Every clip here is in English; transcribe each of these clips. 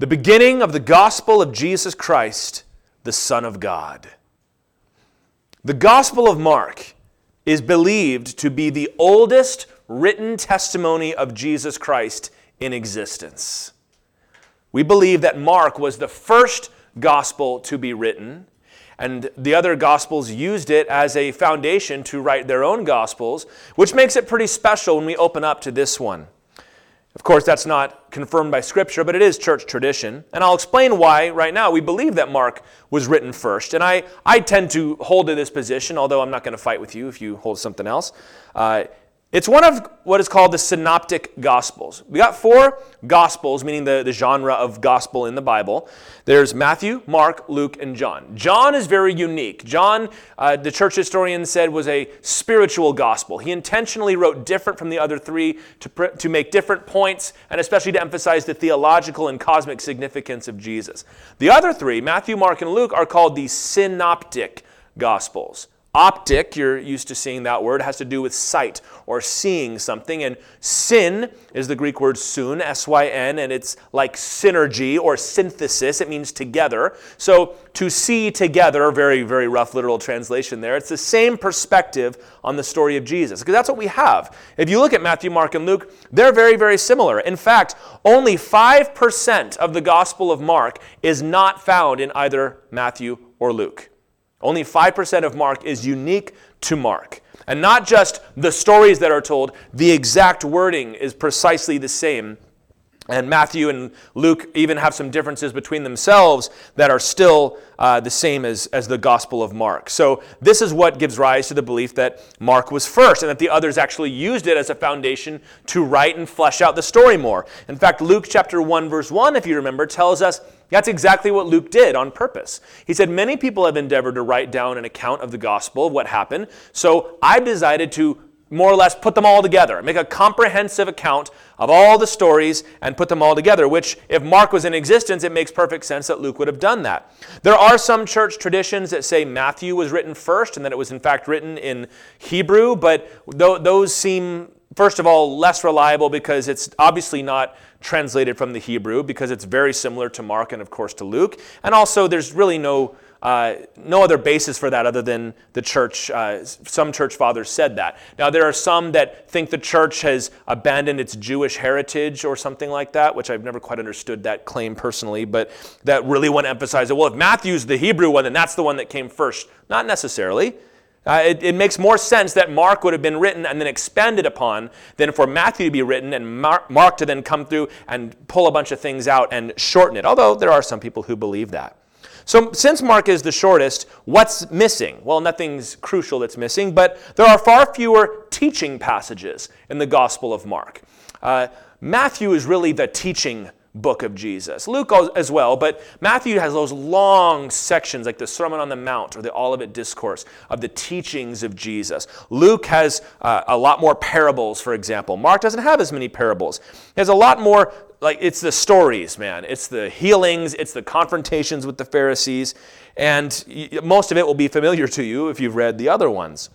the beginning of the gospel of Jesus Christ, the Son of God. The Gospel of Mark is believed to be the oldest written testimony of Jesus Christ in existence. We believe that Mark was the first gospel to be written, and the other gospels used it as a foundation to write their own gospels, which makes it pretty special when we open up to this one. Of course, that's not confirmed by Scripture, but it is church tradition. And I'll explain why right now we believe that Mark was written first. And I, I tend to hold to this position, although I'm not going to fight with you if you hold something else. Uh, it's one of what is called the synoptic gospels. We got four gospels, meaning the, the genre of gospel in the Bible. There's Matthew, Mark, Luke, and John. John is very unique. John, uh, the church historian said, was a spiritual gospel. He intentionally wrote different from the other three to, to make different points, and especially to emphasize the theological and cosmic significance of Jesus. The other three, Matthew, Mark, and Luke, are called the synoptic gospels. Optic, you're used to seeing that word, has to do with sight or seeing something. And syn is the Greek word sun, S Y N, and it's like synergy or synthesis. It means together. So to see together, very, very rough literal translation there, it's the same perspective on the story of Jesus. Because that's what we have. If you look at Matthew, Mark, and Luke, they're very, very similar. In fact, only 5% of the Gospel of Mark is not found in either Matthew or Luke. Only 5% of Mark is unique to Mark. And not just the stories that are told, the exact wording is precisely the same. And Matthew and Luke even have some differences between themselves that are still uh, the same as, as the Gospel of Mark. So, this is what gives rise to the belief that Mark was first and that the others actually used it as a foundation to write and flesh out the story more. In fact, Luke chapter 1, verse 1, if you remember, tells us that's exactly what Luke did on purpose. He said, Many people have endeavored to write down an account of the gospel, of what happened. So I've decided to more or less put them all together, make a comprehensive account of all the stories and put them all together, which, if Mark was in existence, it makes perfect sense that Luke would have done that. There are some church traditions that say Matthew was written first and that it was, in fact, written in Hebrew, but th- those seem, first of all, less reliable because it's obviously not translated from the Hebrew because it's very similar to Mark and, of course, to Luke. And also, there's really no, uh, no other basis for that other than the church. Uh, some church fathers said that. Now, there are some that think the church has abandoned its Jewish heritage or something like that, which I've never quite understood that claim personally, but that really want to emphasize it. Well, if Matthew's the Hebrew one, then that's the one that came first. Not necessarily. Uh, it, it, makes more sense that Mark would have been written and then expanded upon than for Matthew to be written and Mark, Mark to then come through and pull a bunch of things out and shorten it, although there are some people who believe that. So, since Mark is the shortest, what's missing? Well, nothing's crucial that's missing, but there are far fewer teaching passages in the Gospel of Mark. Uh, Matthew is really the teaching book of Jesus. Luke as well, but Matthew has those long sections like the Sermon on the Mount or the Olivet Discourse of the teachings of Jesus. Luke has uh, a lot more parables, for example. Mark doesn't have as many parables. He has a lot more, like, it's the stories, man. It's the healings, it's the confrontations with the Pharisees, and most of it will be familiar to you if you've read the other ones.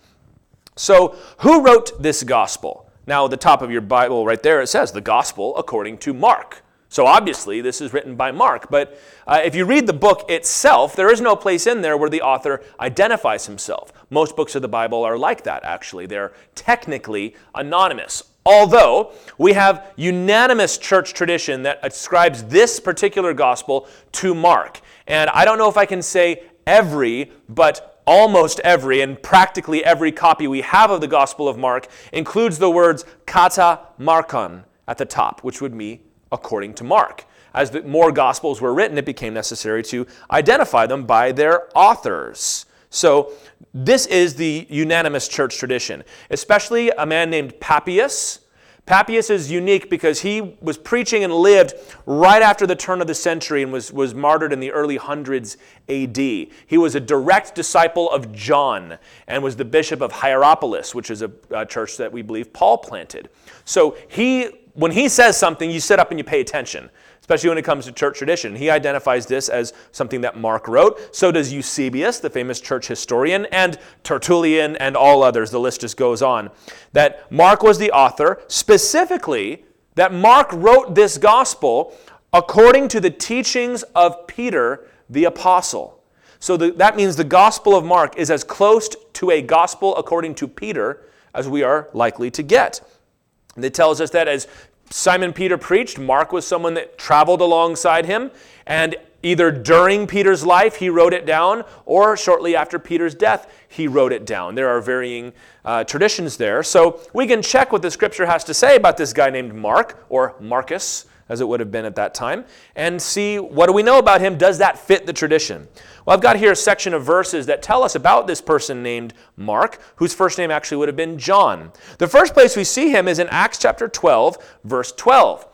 So, who wrote this gospel? Now, at the top of your Bible right there, it says the gospel according to Mark. So obviously, this is written by Mark. But uh, if you read the book itself, there is no place in there where the author identifies himself. Most books of the Bible are like that, actually. They're technically anonymous. Although we have unanimous church tradition that ascribes this particular gospel to Mark. And I don't know if I can say every, but almost every and practically every copy we have of the Gospel of Mark includes the words kata markon at the top, which would be according to Mark. As the more Gospels were written, it became necessary to identify them by their authors. So, this is the unanimous church tradition, especially a man named Papias. Papias is unique because he was preaching and lived right after the turn of the century and was, was martyred in the early hundreds AD. He was a direct disciple of John and was the bishop of Hierapolis, which is a, a church that we believe Paul planted. So he when he says something, you sit up and you pay attention, especially when it comes to church tradition. He identifies this as something that Mark wrote. So does Eusebius, the famous church historian, and Tertullian, and all others. The list just goes on. That Mark was the author, specifically, that Mark wrote this gospel according to the teachings of Peter the apostle. So the, that means the Gospel of Mark is as close to a gospel according to Peter as we are likely to get. It tells us that as Simon Peter preached, Mark was someone that traveled alongside him, and either during Peter's life he wrote it down, or shortly after Peter's death he wrote it down. There are varying uh, traditions there. So we can check what the scripture has to say about this guy named Mark, or Marcus, as it would have been at that time, and see what do we know about him? Does that fit the tradition? Well, I've got here a section of verses that tell us about this person named Mark, whose first name actually would have been John. The first place we see him is in Acts chapter 12, verse 12.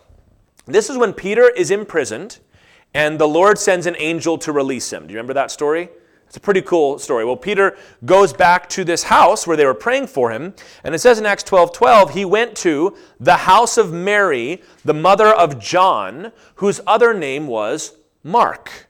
This is when Peter is imprisoned and the Lord sends an angel to release him. Do you remember that story? It's a pretty cool story. Well, Peter goes back to this house where they were praying for him, and it says in Acts 12 12, he went to the house of Mary, the mother of John, whose other name was Mark.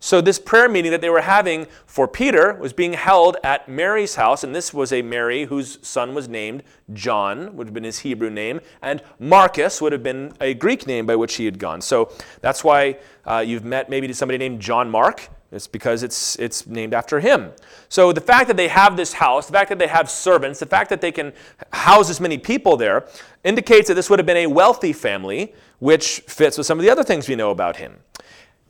So, this prayer meeting that they were having for Peter was being held at Mary's house, and this was a Mary whose son was named John, would have been his Hebrew name, and Marcus would have been a Greek name by which he had gone. So, that's why uh, you've met maybe somebody named John Mark. It's because it's, it's named after him. So, the fact that they have this house, the fact that they have servants, the fact that they can house as many people there indicates that this would have been a wealthy family, which fits with some of the other things we know about him.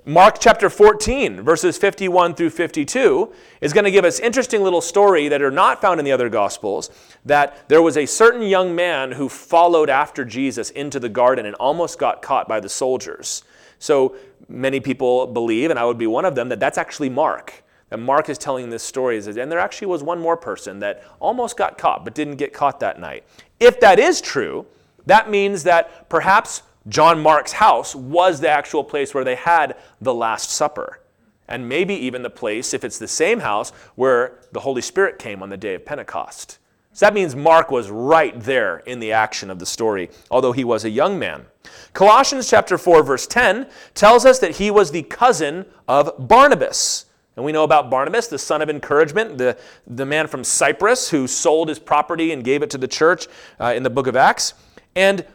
Mark chapter 14, verses 51 through 52, is going to give us interesting little story that are not found in the other gospels that there was a certain young man who followed after Jesus into the garden and almost got caught by the soldiers. So many people believe, and I would be one of them, that that's actually Mark. That Mark is telling this story, and there actually was one more person that almost got caught but didn't get caught that night. If that is true, that means that perhaps John Mark's house was the actual place where they had the Last Supper. And maybe even the place, if it's the same house, where the Holy Spirit came on the day of Pentecost. So that means Mark was right there in the action of the story, although he was a young man. Colossians chapter 4 verse 10 tells us that he was the cousin of Barnabas. And we know about Barnabas, the son of encouragement, the, the man from Cyprus who sold his property and gave it to the church uh, in the book of Acts. And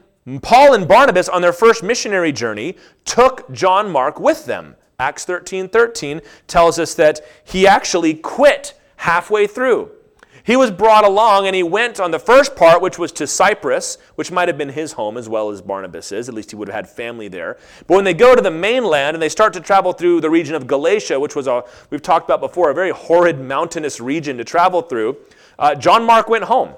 Paul and Barnabas, on their first missionary journey, took John Mark with them. Acts 13 13 tells us that he actually quit halfway through. He was brought along and he went on the first part, which was to Cyprus, which might have been his home as well as Barnabas's. At least he would have had family there. But when they go to the mainland and they start to travel through the region of Galatia, which was a, we've talked about before, a very horrid mountainous region to travel through, uh, John Mark went home.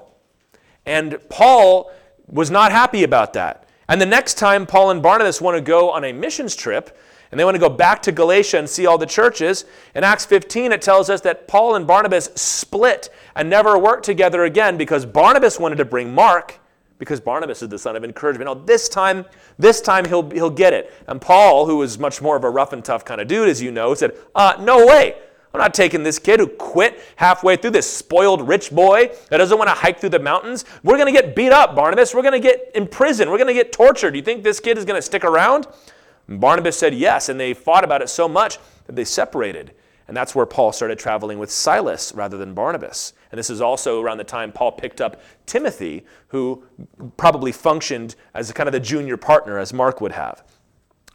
And Paul was not happy about that. And the next time Paul and Barnabas want to go on a missions trip, and they want to go back to Galatia and see all the churches. In Acts 15, it tells us that Paul and Barnabas split and never worked together again because Barnabas wanted to bring Mark, because Barnabas is the son of encouragement. Now, this time, this time he'll, he'll get it. And Paul, who was much more of a rough and tough kind of dude, as you know, said, uh, No way. I'm not taking this kid who quit halfway through, this spoiled rich boy that doesn't want to hike through the mountains. We're going to get beat up, Barnabas. We're going to get imprisoned. We're going to get tortured. Do you think this kid is going to stick around? And Barnabas said yes, and they fought about it so much that they separated. And that's where Paul started traveling with Silas rather than Barnabas. And this is also around the time Paul picked up Timothy, who probably functioned as kind of the junior partner, as Mark would have.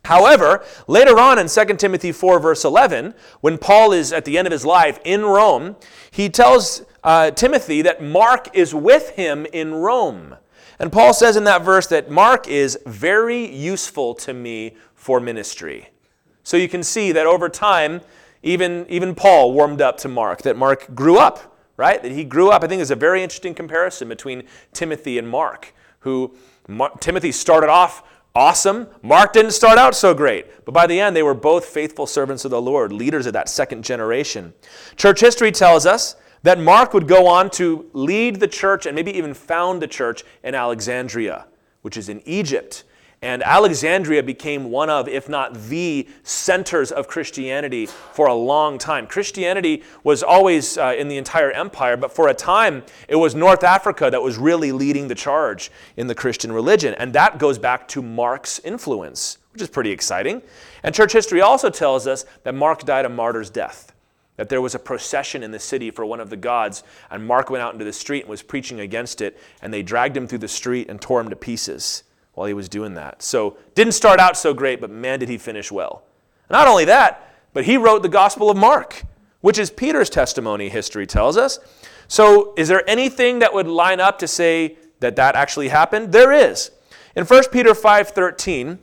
However, later on in 2 Timothy 4, verse 11, when Paul is at the end of his life in Rome, he tells uh, Timothy that Mark is with him in Rome. And Paul says in that verse that Mark is very useful to me for ministry. So you can see that over time, even, even Paul warmed up to Mark, that Mark grew up, right? That he grew up. I think there's a very interesting comparison between Timothy and Mark, who Mar- Timothy started off awesome. Mark didn't start out so great, but by the end, they were both faithful servants of the Lord, leaders of that second generation. Church history tells us that Mark would go on to lead the church and maybe even found the church in Alexandria, which is in Egypt. And Alexandria became one of, if not the centers of Christianity for a long time. Christianity was always uh, in the entire empire, but for a time, it was North Africa that was really leading the charge in the Christian religion. And that goes back to Mark's influence, which is pretty exciting. And church history also tells us that Mark died a martyr's death. That there was a procession in the city for one of the gods, and Mark went out into the street and was preaching against it, and they dragged him through the street and tore him to pieces. While he was doing that. So, didn't start out so great, but man, did he finish well. Not only that, but he wrote the Gospel of Mark, which is Peter's testimony, history tells us. So, is there anything that would line up to say that that actually happened? There is. In 1 Peter 5:13,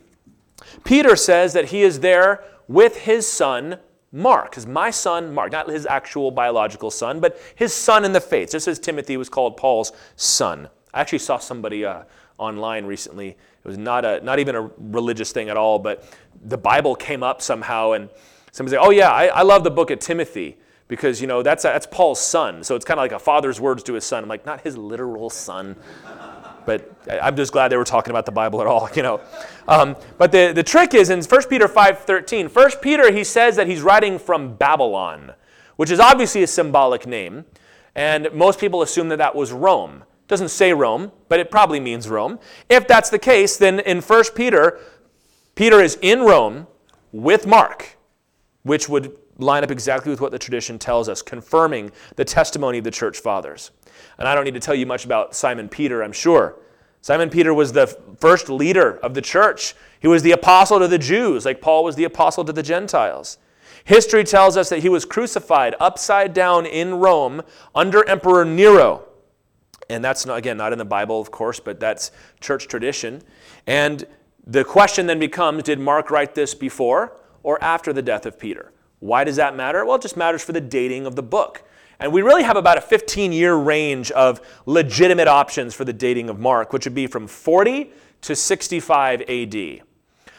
Peter says that he is there with his son Mark, because my son Mark, not his actual biological son, but his son in the faith, just as Timothy was called Paul's son. I actually saw somebody uh, online recently. It was not a not even a religious thing at all, but the Bible came up somehow, and somebody said, "Oh yeah, I, I love the book of Timothy." Because you know that's that's Paul's son, so it's kind of like a father's words to his son. I'm like, not his literal son, but I'm just glad they were talking about the Bible at all, you know. Um, but the, the trick is in 1 Peter 5.13, 1 Peter, he says that he's writing from Babylon, which is obviously a symbolic name. And most people assume that that was Rome. Doesn't say Rome, but it probably means Rome. If that's the case, then in 1 Peter, Peter is in Rome with Mark, which would line up exactly with what the tradition tells us, confirming the testimony of the church fathers. And I don't need to tell you much about Simon Peter, I'm sure. Simon Peter was the first leader of the church. He was the apostle to the Jews, like Paul was the apostle to the Gentiles. History tells us that he was crucified upside down in Rome under Emperor Nero. And that's, not, again, not in the Bible, of course, but that's church tradition. And the question then becomes did Mark write this before or after the death of Peter? Why does that matter? Well, it just matters for the dating of the book. And we really have about a 15 year range of legitimate options for the dating of Mark, which would be from 40 to 65 AD.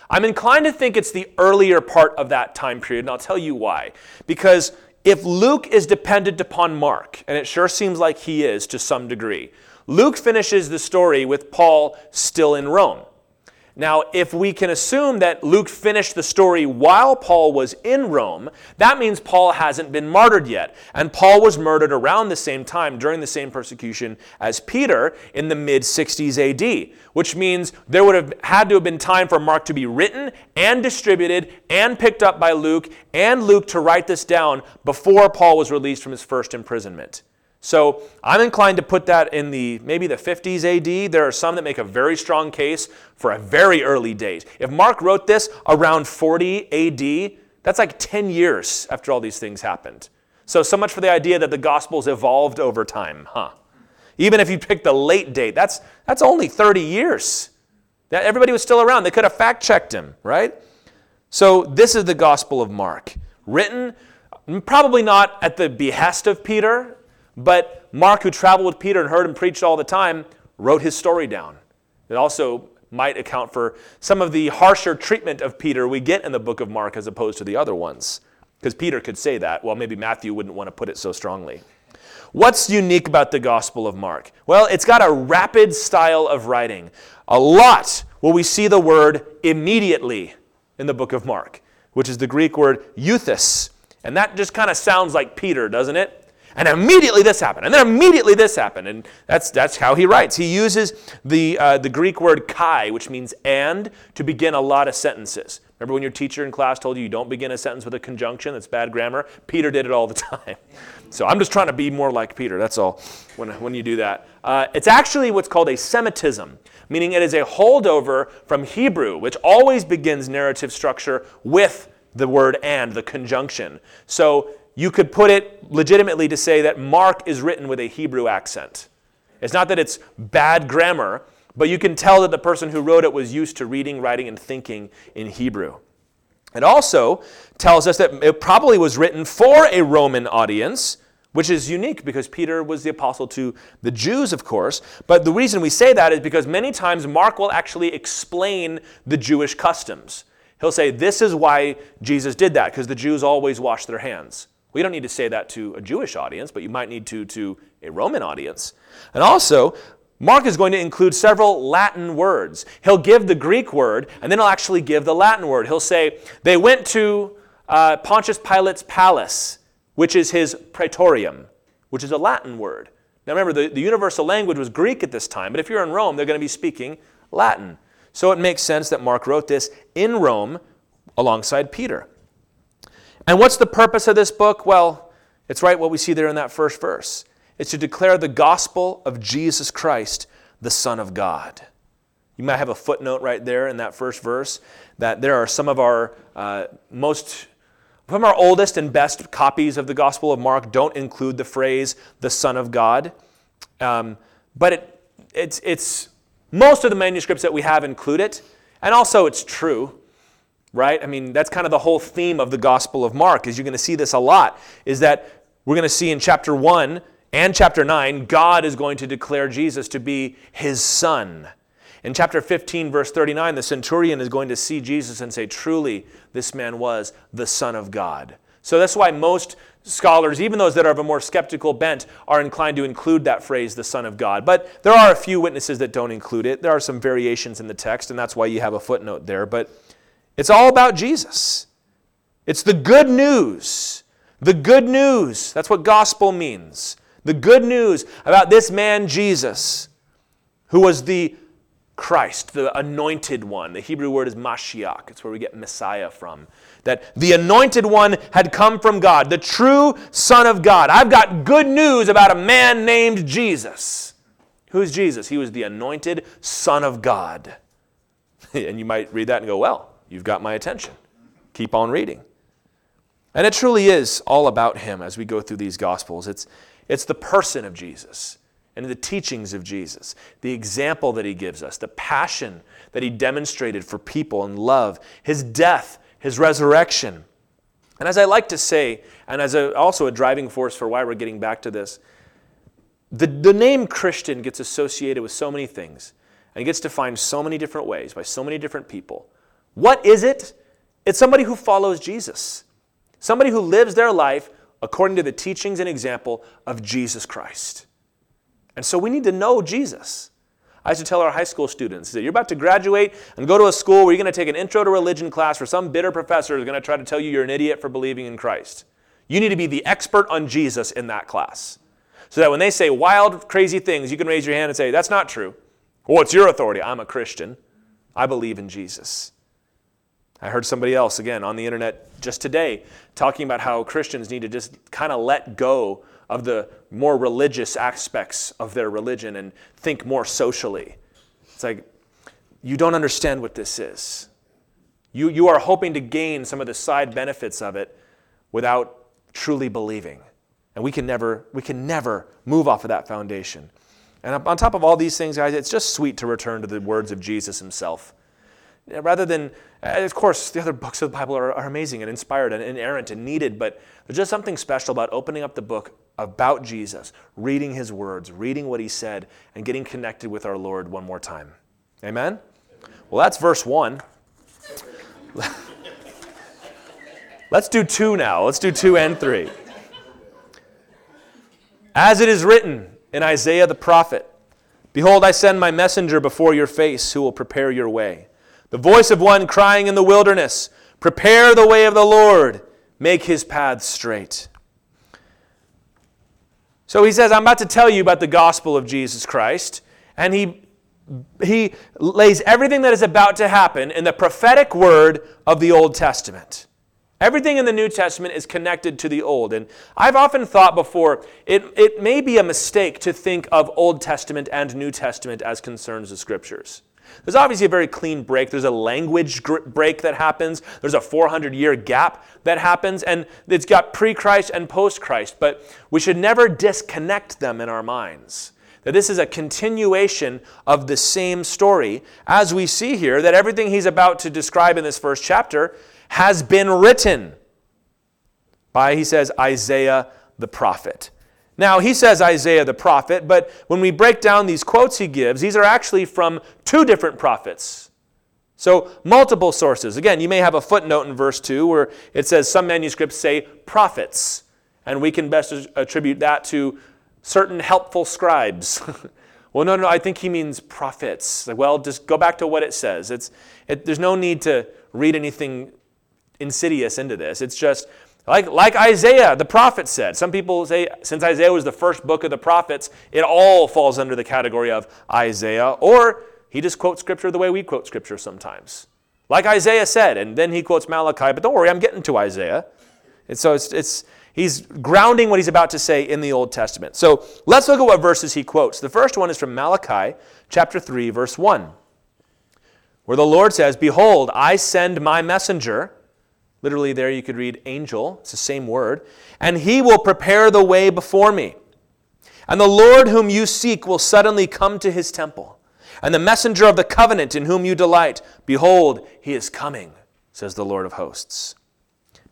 I'm inclined to think it's the earlier part of that time period, and I'll tell you why. Because if Luke is dependent upon Mark, and it sure seems like he is to some degree, Luke finishes the story with Paul still in Rome. Now, if we can assume that Luke finished the story while Paul was in Rome, that means Paul hasn't been martyred yet. And Paul was murdered around the same time during the same persecution as Peter in the mid 60s AD, which means there would have had to have been time for Mark to be written and distributed and picked up by Luke and Luke to write this down before Paul was released from his first imprisonment. So I'm inclined to put that in the maybe the 50s AD. There are some that make a very strong case for a very early date. If Mark wrote this around 40 AD, that's like 10 years after all these things happened. So so much for the idea that the gospels evolved over time, huh? Even if you pick the late date, that's that's only 30 years. That everybody was still around. They could have fact checked him, right? So this is the gospel of Mark, written probably not at the behest of Peter but Mark, who traveled with Peter and heard him preach all the time, wrote his story down. It also might account for some of the harsher treatment of Peter we get in the book of Mark as opposed to the other ones. Because Peter could say that, while maybe Matthew wouldn't want to put it so strongly. What's unique about the Gospel of Mark? Well, it's got a rapid style of writing. A lot will we see the word immediately in the book of Mark, which is the Greek word euthys. And that just kind of sounds like Peter, doesn't it? And immediately this happened. And then immediately this happened. And that's, that's how he writes. He uses the, uh, the Greek word kai, which means and, to begin a lot of sentences. Remember when your teacher in class told you you don't begin a sentence with a conjunction? That's bad grammar. Peter did it all the time. So I'm just trying to be more like Peter. That's all when, when you do that. Uh, it's actually what's called a Semitism, meaning it is a holdover from Hebrew, which always begins narrative structure with the word and, the conjunction. So you could put it legitimately to say that Mark is written with a Hebrew accent. It's not that it's bad grammar, but you can tell that the person who wrote it was used to reading, writing, and thinking in Hebrew. It also tells us that it probably was written for a Roman audience, which is unique because Peter was the apostle to the Jews, of course. But the reason we say that is because many times Mark will actually explain the Jewish customs. He'll say, This is why Jesus did that, because the Jews always wash their hands. We don't need to say that to a Jewish audience, but you might need to to a Roman audience. And also, Mark is going to include several Latin words. He'll give the Greek word, and then he'll actually give the Latin word. He'll say, They went to uh, Pontius Pilate's palace, which is his praetorium, which is a Latin word. Now remember, the, the universal language was Greek at this time, but if you're in Rome, they're going to be speaking Latin. So it makes sense that Mark wrote this in Rome alongside Peter. And what's the purpose of this book? Well, it's right what we see there in that first verse. It's to declare the gospel of Jesus Christ, the Son of God. You might have a footnote right there in that first verse that there are some of our uh, most, of our oldest and best copies of the Gospel of Mark don't include the phrase the Son of God. Um, but it, it's, it's most of the manuscripts that we have include it. And also, it's true, right? I mean, that's kind of the whole theme of the Gospel of Mark, is you're going to see this a lot, is that we're going to see in chapter 1 and chapter 9, God is going to declare Jesus to be his son. In chapter 15, verse 39, the centurion is going to see Jesus and say, Truly, this man was the Son of God. So that's why most scholars, even those that are of a more skeptical bent, are inclined to include that phrase, the Son of God. But there are a few witnesses that don't include it. There are some variations in the text, and that's why you have a footnote there. But it's all about Jesus. It's the good news. The good news. That's what gospel means. The good news about this man, Jesus, who was the Christ, the anointed one. The Hebrew word is Mashiach. It's where we get Messiah from. That the anointed one had come from God, the true Son of God. I've got good news about a man named Jesus. Who's Jesus? He was the anointed Son of God. and you might read that and go, well, you've got my attention. Keep on reading. And it truly is all about him as we go through these Gospels. It's, it's the person of Jesus and the teachings of Jesus, the example that he gives us, the passion that he demonstrated for people and love, his death, his resurrection. And as I like to say, and as a, also a driving force for why we're getting back to this, the, the name Christian gets associated with so many things and gets defined so many different ways by so many different people. What is it? It's somebody who follows Jesus, somebody who lives their life according to the teachings and example of Jesus Christ. And so we need to know Jesus. I used to tell our high school students that you're about to graduate and go to a school where you're going to take an intro to religion class where some bitter professor is going to try to tell you you're an idiot for believing in Christ. You need to be the expert on Jesus in that class. So that when they say wild, crazy things, you can raise your hand and say, That's not true. What's your authority? I'm a Christian. I believe in Jesus. I heard somebody else, again, on the internet just today, talking about how Christians need to just kind of let go of the more religious aspects of their religion and think more socially. It's like, you don't understand what this is. You, you are hoping to gain some of the side benefits of it without truly believing. And we can never, we can never move off of that foundation. And on top of all these things, guys, it's just sweet to return to the words of Jesus himself. Rather than, uh, of course, the other books of the Bible are, are amazing and inspired and inerrant and needed, but there's just something special about opening up the book about Jesus, reading his words, reading what he said, and getting connected with our Lord one more time. Amen? Well, that's verse 1. Let's do 2 now. Let's do 2 and 3. As it is written in Isaiah the prophet Behold, I send my messenger before your face who will prepare your way. The voice of one crying in the wilderness, Prepare the way of the Lord, make his paths straight. So he says, I'm about to tell you about the gospel of Jesus Christ. And he, he lays everything that is about to happen in the prophetic word of the Old Testament. Everything in the New Testament is connected to the Old. And I've often thought before, it, it may be a mistake to think of Old Testament and New Testament as concerns the Scriptures. There's obviously a very clean break. There's a language break that happens. There's a 400 year gap that happens, and it's got pre Christ and post Christ. But we should never disconnect them in our minds. That this is a continuation of the same story, as we see here, that everything he's about to describe in this first chapter has been written by, he says, Isaiah the prophet. Now, he says Isaiah the prophet, but when we break down these quotes he gives, these are actually from two different prophets. So, multiple sources. Again, you may have a footnote in verse 2 where it says some manuscripts say prophets, and we can best attribute that to certain helpful scribes. well, no, no, I think he means prophets. Like, well, just go back to what it says. It's, it, there's no need to read anything insidious into this. It's just like, like Isaiah, the prophet said. Some people say, since Isaiah was the first book of the prophets, it all falls under the category of Isaiah. Or he just quotes scripture the way we quote scripture sometimes. Like Isaiah said, and then he quotes Malachi, but don't worry, I'm getting to Isaiah. And so it's, it's he's grounding what he's about to say in the Old Testament. So let's look at what verses he quotes. The first one is from Malachi chapter 3, verse 1. where the Lord says, Behold, I send my messenger. Literally, there you could read angel, it's the same word, and he will prepare the way before me. And the Lord whom you seek will suddenly come to his temple. And the messenger of the covenant in whom you delight, behold, he is coming, says the Lord of hosts.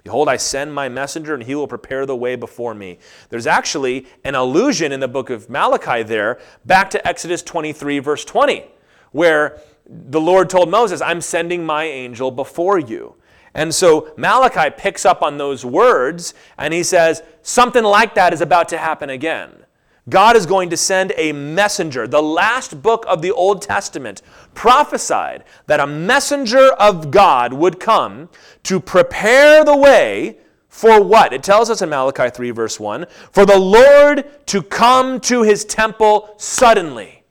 Behold, I send my messenger, and he will prepare the way before me. There's actually an allusion in the book of Malachi there back to Exodus 23, verse 20, where the Lord told Moses, I'm sending my angel before you. And so Malachi picks up on those words and he says, something like that is about to happen again. God is going to send a messenger. The last book of the Old Testament prophesied that a messenger of God would come to prepare the way for what? It tells us in Malachi 3, verse 1 for the Lord to come to his temple suddenly,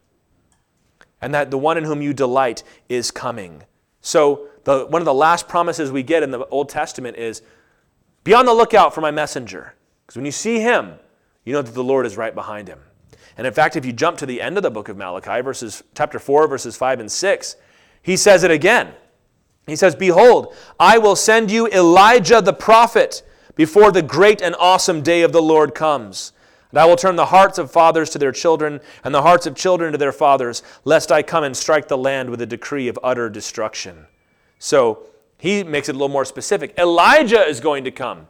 and that the one in whom you delight is coming. So, the, one of the last promises we get in the Old Testament is be on the lookout for my messenger. Because when you see him, you know that the Lord is right behind him. And in fact, if you jump to the end of the book of Malachi, verses chapter 4, verses 5 and 6, he says it again. He says, Behold, I will send you Elijah the prophet before the great and awesome day of the Lord comes. And I will turn the hearts of fathers to their children, and the hearts of children to their fathers, lest I come and strike the land with a decree of utter destruction. So he makes it a little more specific. Elijah is going to come.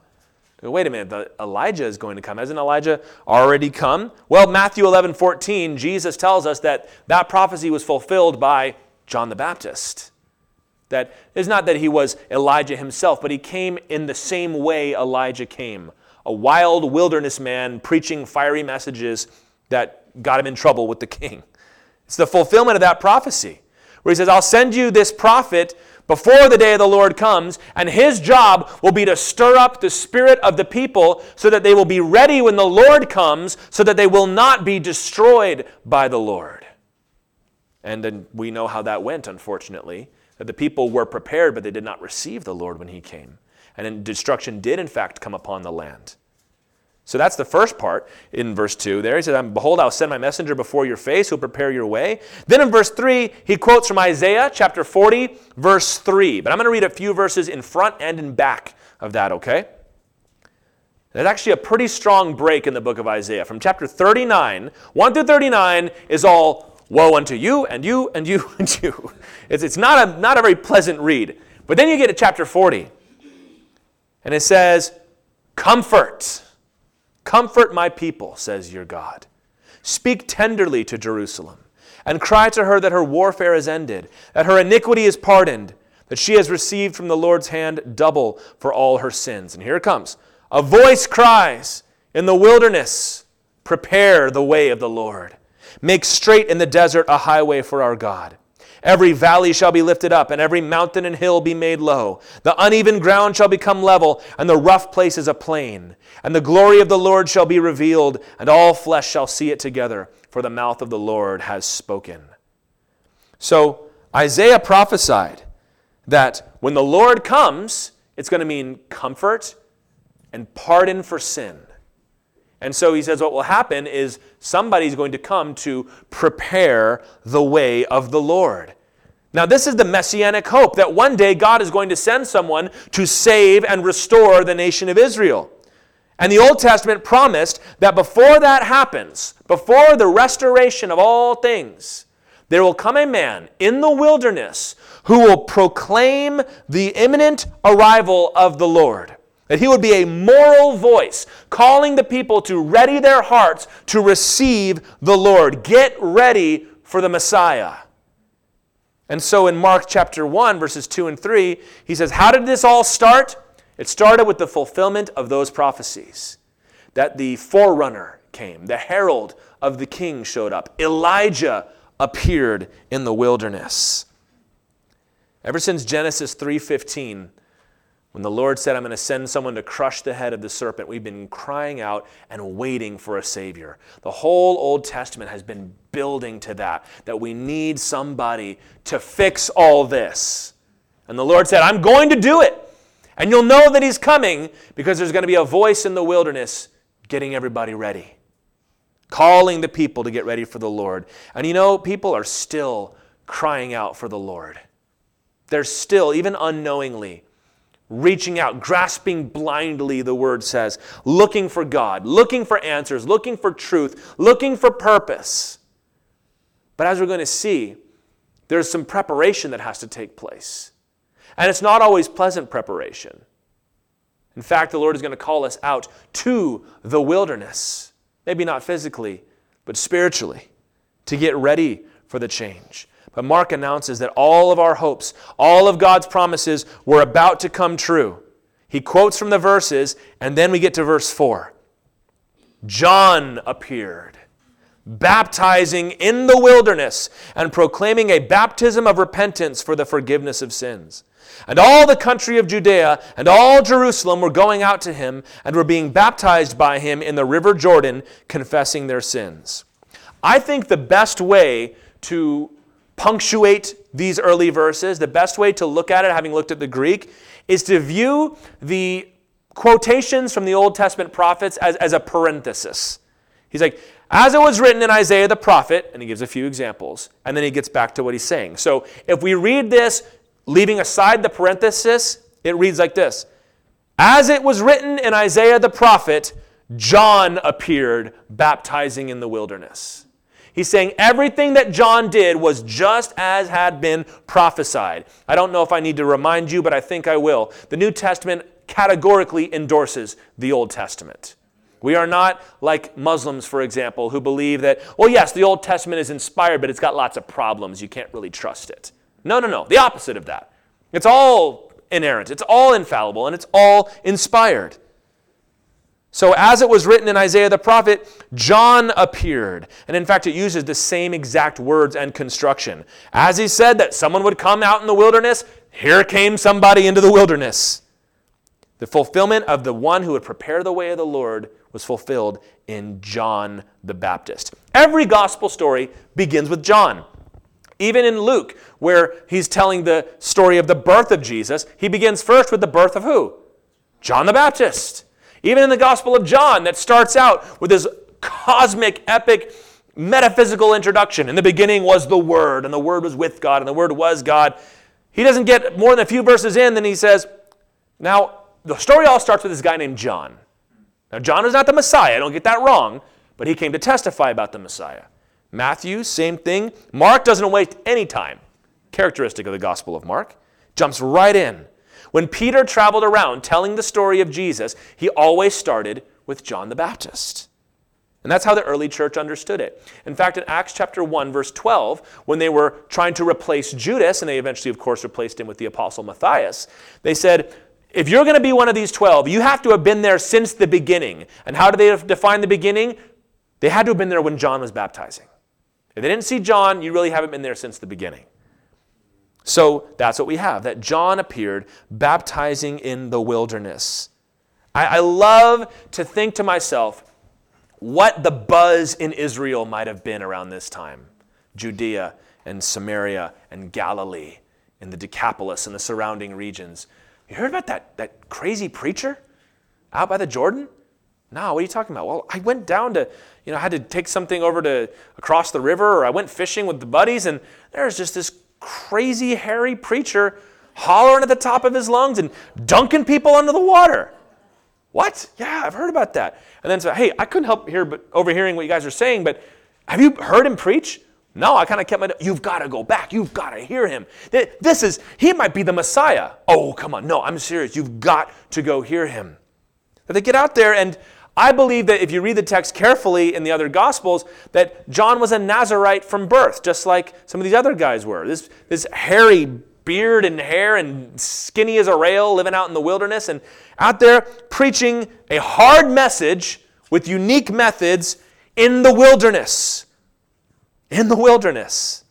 Wait a minute, Elijah is going to come. Hasn't Elijah already come? Well, Matthew 11, 14, Jesus tells us that that prophecy was fulfilled by John the Baptist. That is not that he was Elijah himself, but he came in the same way Elijah came a wild wilderness man preaching fiery messages that got him in trouble with the king. It's the fulfillment of that prophecy, where he says, I'll send you this prophet before the day of the Lord comes, and his job will be to stir up the spirit of the people so that they will be ready when the Lord comes, so that they will not be destroyed by the Lord. And then we know how that went, unfortunately, that the people were prepared, but they did not receive the Lord when he came. And then destruction did, in fact, come upon the land. So that's the first part in verse 2 there. He says, Behold, I'll send my messenger before your face who'll prepare your way. Then in verse 3, he quotes from Isaiah chapter 40, verse 3. But I'm going to read a few verses in front and in back of that, okay? There's actually a pretty strong break in the book of Isaiah. From chapter 39, 1 through 39 is all woe unto you and you and you and you. It's, it's not, a, not a very pleasant read. But then you get to chapter 40, and it says, Comfort Comfort my people, says your God. Speak tenderly to Jerusalem, and cry to her that her warfare is ended, that her iniquity is pardoned, that she has received from the Lord's hand double for all her sins. And here it comes a voice cries in the wilderness, Prepare the way of the Lord. Make straight in the desert a highway for our God. Every valley shall be lifted up, and every mountain and hill be made low. The uneven ground shall become level, and the rough places a plain. And the glory of the Lord shall be revealed, and all flesh shall see it together, for the mouth of the Lord has spoken. So Isaiah prophesied that when the Lord comes, it's going to mean comfort and pardon for sin. And so he says what will happen is somebody's going to come to prepare the way of the Lord. Now, this is the messianic hope that one day God is going to send someone to save and restore the nation of Israel. And the Old Testament promised that before that happens, before the restoration of all things, there will come a man in the wilderness who will proclaim the imminent arrival of the Lord. That he would be a moral voice, calling the people to ready their hearts to receive the Lord. Get ready for the Messiah. And so in Mark chapter 1, verses 2 and 3, he says, How did this all start? It started with the fulfillment of those prophecies. That the forerunner came, the herald of the king showed up, Elijah appeared in the wilderness. Ever since Genesis 3:15, when the Lord said, I'm going to send someone to crush the head of the serpent, we've been crying out and waiting for a Savior. The whole Old Testament has been building to that, that we need somebody to fix all this. And the Lord said, I'm going to do it. And you'll know that He's coming because there's going to be a voice in the wilderness getting everybody ready, calling the people to get ready for the Lord. And you know, people are still crying out for the Lord. they're still, even unknowingly, reaching out, grasping blindly, the word says, looking for God, looking for answers, looking for truth, looking for purpose. But as we're going to see, there's some preparation that has to take place. And it's not always pleasant preparation. In fact, the Lord is going to call us out to the wilderness, maybe not physically, but spiritually, to get ready for the change. But Mark announces that all of our hopes, all of God's promises were about to come true. He quotes from the verses, and then we get to verse 4. John appeared, baptizing in the wilderness and proclaiming a baptism of repentance for the forgiveness of sins. And all the country of Judea and all Jerusalem were going out to him and were being baptized by him in the river Jordan, confessing their sins. I think the best way to punctuate these early verses, the best way to look at it, having looked at the Greek, is to view the quotations from the Old Testament prophets as, as a parenthesis. He's like, as it was written in Isaiah the prophet, and he gives a few examples, and then he gets back to what he's saying. So if we read this, leaving aside the parenthesis, it reads like this As it was written in Isaiah the prophet, John appeared baptizing in the wilderness. He's saying everything that John did was just as had been prophesied. I don't know if I need to remind you, but I think I will. The New Testament categorically endorses the Old Testament. We are not like Muslims, for example, who believe that, well, yes, the Old Testament is inspired, but it's got lots of problems. You can't really trust it. No, no, no. The opposite of that. It's all inerrant, it's all infallible, and it's all inspired. So, as it was written in Isaiah the prophet, John appeared. And in fact, it uses the same exact words and construction. As he said that someone would come out in the wilderness, here came somebody into the wilderness. The fulfillment of the one who would prepare the way of the Lord was fulfilled in John the Baptist. Every gospel story begins with John. Even in Luke, where he's telling the story of the birth of Jesus, he begins first with the birth of who? John the Baptist. Even in the Gospel of John, that starts out with this cosmic, epic, metaphysical introduction. In the beginning was the Word, and the Word was with God, and the Word was God. He doesn't get more than a few verses in, then he says, Now, the story all starts with this guy named John. Now, John is not the Messiah, don't get that wrong, but he came to testify about the Messiah. Matthew, same thing. Mark doesn't waste any time, characteristic of the Gospel of Mark, jumps right in. When Peter traveled around telling the story of Jesus, he always started with John the Baptist. And that's how the early church understood it. In fact, in Acts chapter 1, verse 12, when they were trying to replace Judas, and they eventually, of course, replaced him with the apostle Matthias, they said, if you're going to be one of these 12, you have to have been there since the beginning. And how do they define the beginning? They had to have been there when John was baptizing. If they didn't see John, you really haven't been there since the beginning. So that's what we have that John appeared baptizing in the wilderness. I, I, love to think to myself what the buzz in Israel might have been around this time Judea and Samaria and Galilee and the Decapolis and the surrounding regions. You heard about that, that crazy preacher out by the Jordan? No, what are you talking about? Well, I went down to, you know, I had to take something over to across the river, or I went fishing with the buddies, and there's just this crazy, hairy preacher hollering at the top of his lungs and dunking people under the water. What? Yeah, I've heard about that. And then say, hey, I couldn't help hear but overhearing what you guys are saying, but have you heard him preach? No, I kind of kept my. You've got to go back. You've got to hear him. This is, he might be the Messiah. Oh, come on. No, I'm serious. You've got to go hear him. But they get out there, and I believe that if you read the text carefully in the other Gospels, that John was a Nazarite from birth, just like some of these other guys were. This, this hairy beard and hair and skinny as a rail living out in the wilderness and out there preaching a hard message with unique methods in the wilderness. In the wilderness.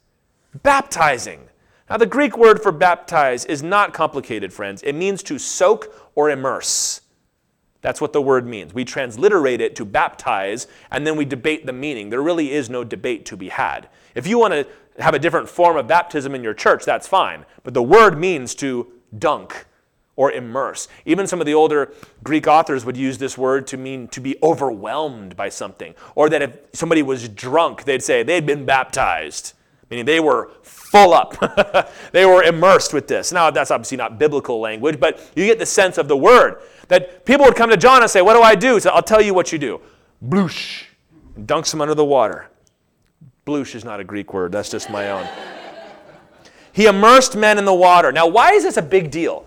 Baptizing. Now, the Greek word for baptize is not complicated, friends. It means to soak or immerse. That's what the word means. We transliterate it to baptize, and then we debate the meaning. There really is no debate to be had. If you want to have a different form of baptism in your church, that's fine. But the word means to dunk or immerse. Even some of the older Greek authors would use this word to mean to be overwhelmed by something. Or that if somebody was drunk, they'd say they'd been baptized. meaning they were full up. they were immersed with this. Now, that's obviously not biblical language, but you get the sense of the word. That people would come to John and say, What do I do? So I'll tell you what you do. Bloosh. Dunks him under the water. Bloosh is not a Greek word, that's just my own. he immersed men in the water. Now, why is this a big deal?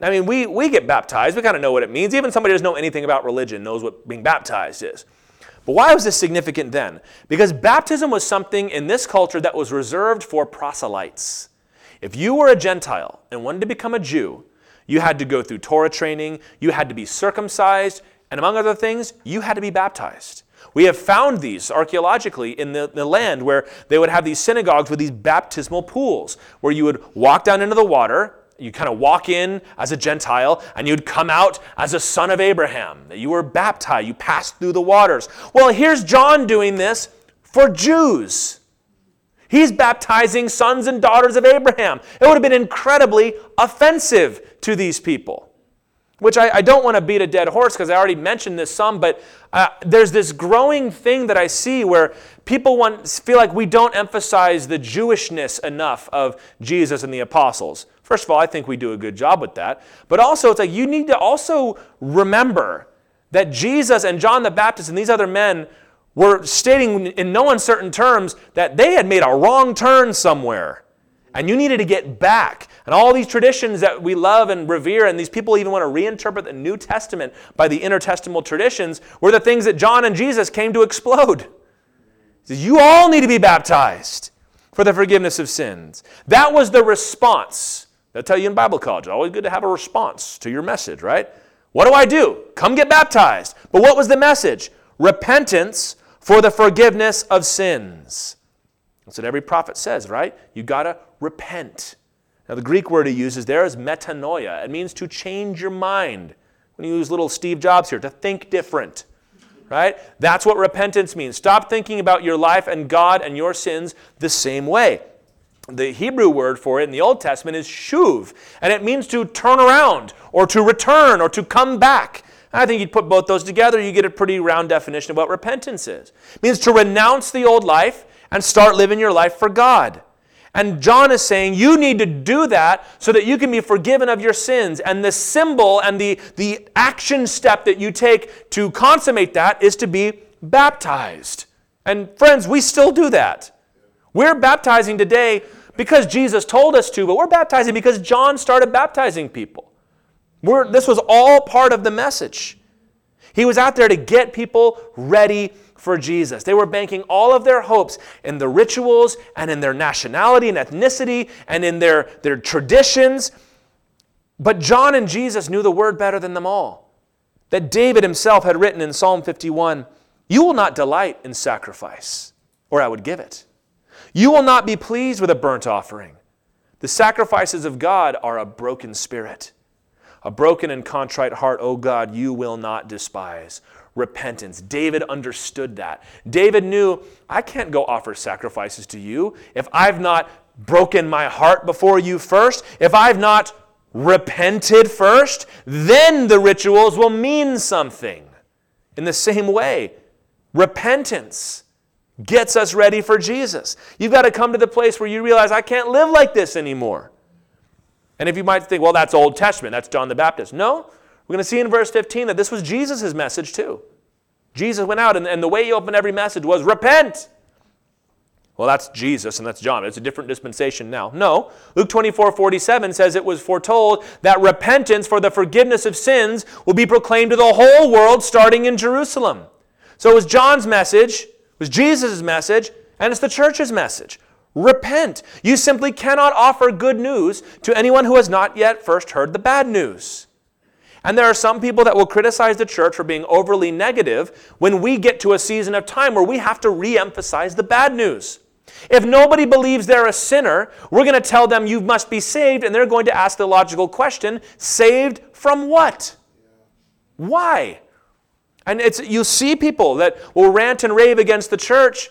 I mean, we, we get baptized. We kind of know what it means. Even somebody who doesn't know anything about religion knows what being baptized is. But why was this significant then? Because baptism was something in this culture that was reserved for proselytes. If you were a Gentile and wanted to become a Jew, you had to go through Torah training, you had to be circumcised, and among other things, you had to be baptized. We have found these archaeologically in the, the, land where they would have these synagogues with these baptismal pools where you would walk down into the water you kind of walk in as a Gentile and you'd come out as a son of Abraham. You were baptized, you passed through the waters. Well, here's John doing this for Jews. He's baptizing sons and daughters of Abraham. It would have been incredibly offensive to these people. Which I, I don't want to beat a dead horse because I already mentioned this some, but uh, there's this growing thing that I see where people want, feel like we don't emphasize the Jewishness enough of Jesus and the apostles. First of all, I think we do a good job with that. But also, it's like you need to also remember that Jesus and John the Baptist and these other men were stating in no uncertain terms that they had made a wrong turn somewhere. And you needed to get back. And all these traditions that we love and revere, and these people even want to reinterpret the New Testament by the intertestamental traditions, were the things that John and Jesus came to explode. He says, You all need to be baptized for the forgiveness of sins. That was the response They'll tell you in Bible college, always good to have a response to your message, right? What do I do? Come get baptized. But what was the message? Repentance for the forgiveness of sins. That's what every prophet says, right? You got to repent. Now, the Greek word he uses there is metanoia. It means to change your mind. When you use little Steve Jobs here, to think different, right? That's what repentance means. Stop thinking about your life and God and your sins the same way the Hebrew word for it in the Old Testament is shuv, and it means to turn around or to return or to come back. I think you'd put both those together, you get a pretty round definition of what repentance is. It means to renounce the old life and start living your life for God. And John is saying you need to do that so that you can be forgiven of your sins. And the symbol and the, the action step that you take to consummate that is to be baptized. And friends, we still do that. We're baptizing today because Jesus told us to, but we're baptizing because John started baptizing people. We're, this was all part of the message. He was out there to get people ready for Jesus. They were banking all of their hopes in the rituals and in their nationality and ethnicity and in their, their traditions. But John and Jesus knew the word better than them all. That David himself had written in Psalm 51 You will not delight in sacrifice, or I would give it. You will not be pleased with a burnt offering. The sacrifices of God are a broken spirit. A broken and contrite heart, O God, you will not despise. Repentance. David understood that. David knew, I can't go offer sacrifices to you if I've not broken my heart before you first, if I've not repented first, then the rituals will mean something. In the same way, repentance gets us ready for Jesus. You've got to come to the place where you realize, I can't live like this anymore. And if you might think, well, that's Old Testament, that's John the Baptist. No, we're going to see in verse 15 that this was Jesus' message too. Jesus went out, and, and the way he opened every message was, repent. Well, that's Jesus and that's John. It's a different dispensation now. No. Luke 24 47 says it was foretold that repentance for the forgiveness of sins will be proclaimed to the whole world starting in Jerusalem. So it was John's message it was Jesus' message, and it's the church's message. Repent. You simply cannot offer good news to anyone who has not yet first heard the bad news. And there are some people that will criticize the church for being overly negative when we get to a season of time where we have to re emphasize the bad news. If nobody believes they're a sinner, we're going to tell them you must be saved, and they're going to ask the logical question saved from what? Why? And it's, you see people that will rant and rave against the church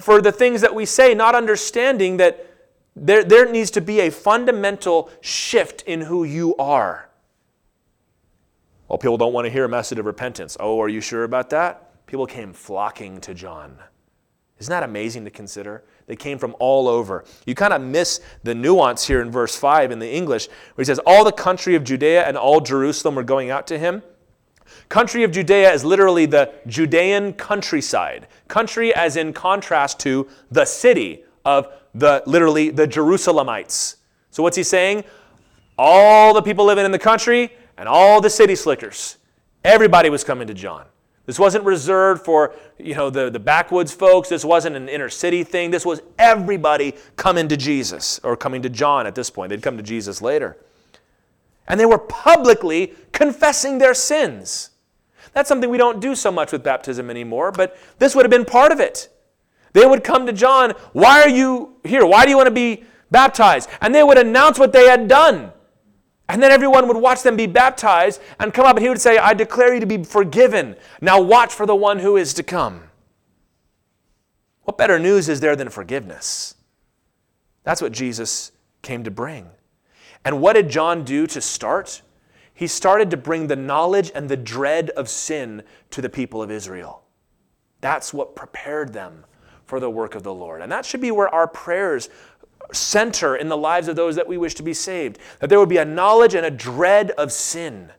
for the things that we say, not understanding that there, there needs to be a fundamental shift in who you are. Well, people don't want to hear a message of repentance. Oh, are you sure about that? People came flocking to John. Isn't that amazing to consider? They came from all over. You kind of miss the nuance here in verse 5 in the English, where he says, All the country of Judea and all Jerusalem were going out to him. Country of Judea is literally the Judean countryside. Country as in contrast to the city of the literally the Jerusalemites. So what's he saying? All the people living in the country and all the city slickers. Everybody was coming to John. This wasn't reserved for you know the, the backwoods folks. This wasn't an inner city thing. This was everybody coming to Jesus or coming to John at this point. They'd come to Jesus later. And they were publicly confessing their sins. That's something we don't do so much with baptism anymore, but this would have been part of it. They would come to John, Why are you here? Why do you want to be baptized? And they would announce what they had done. And then everyone would watch them be baptized and come up and he would say, I declare you to be forgiven. Now watch for the one who is to come. What better news is there than forgiveness? That's what Jesus came to bring. And what did John do to start? He started to bring the knowledge and the dread of sin to the people of Israel. That's what prepared them for the work of the Lord. And that should be where our prayers center in the lives of those that we wish to be saved. That there would be a knowledge and a dread of sin.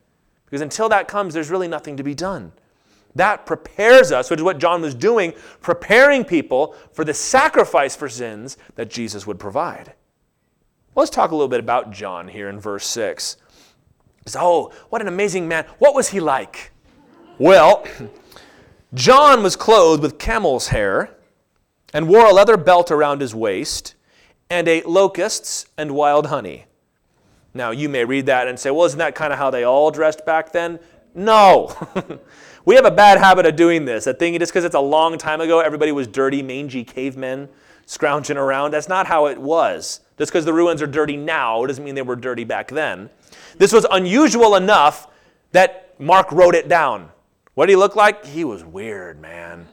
Because until that comes, there's really nothing to be done. That prepares us, which is what John was doing, preparing people for the sacrifice for sins that Jesus would provide. Let's talk a little bit about John here in verse 6. oh, what an amazing man. What was he like? Well, John was clothed with camel's hair and wore a leather belt around his waist and ate locusts and wild honey. Now, you may read that and say, well, isn't that kind of how they all dressed back then? No. we have a bad habit of doing this, that thing, just because it's a long time ago, everybody was dirty, mangy cavemen scrounging around. That's not how it was. Just because the ruins are dirty now doesn't mean they were dirty back then. This was unusual enough that Mark wrote it down. What did he look like? He was weird, man.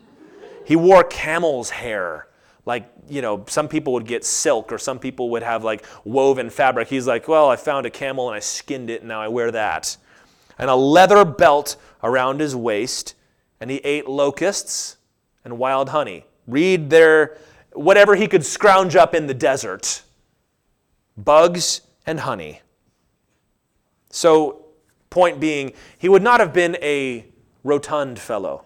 He wore camel's hair like you know some people would get silk or some people would have like woven fabric he's like well i found a camel and i skinned it and now i wear that and a leather belt around his waist and he ate locusts and wild honey read their whatever he could scrounge up in the desert bugs and honey so point being he would not have been a rotund fellow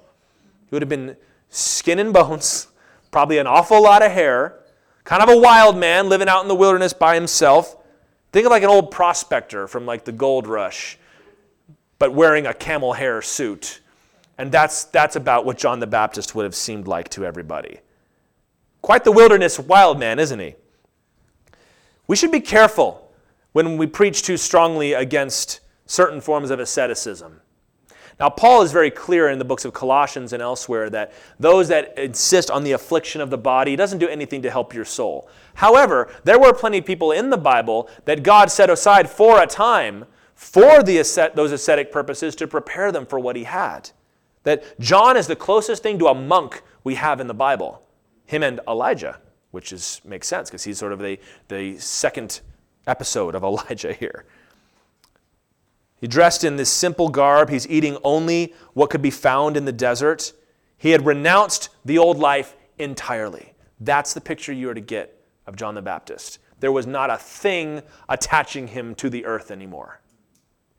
he would have been skin and bones probably an awful lot of hair, kind of a wild man living out in the wilderness by himself. Think of like an old prospector from like the gold rush, but wearing a camel hair suit. And that's, that's about what John the Baptist would have seemed like to everybody. Quite the wilderness wild man, isn't he? We should be careful when we preach too strongly against certain forms of asceticism. Now, Paul is very clear in the books of Colossians and elsewhere that those that insist on the affliction of the body doesn't do anything to help your soul. However, there were plenty of people in the Bible that God set aside for a time for the those ascetic purposes to prepare them for what he had. That John is the closest thing to a monk we have in the Bible, him and Elijah, which is, makes sense because he's sort of the, the second episode of Elijah here. He dressed in this simple garb. He's eating only what could be found in the desert. He had renounced the old life entirely. That's the picture you are to get of John the Baptist. There was not a thing attaching him to the earth anymore.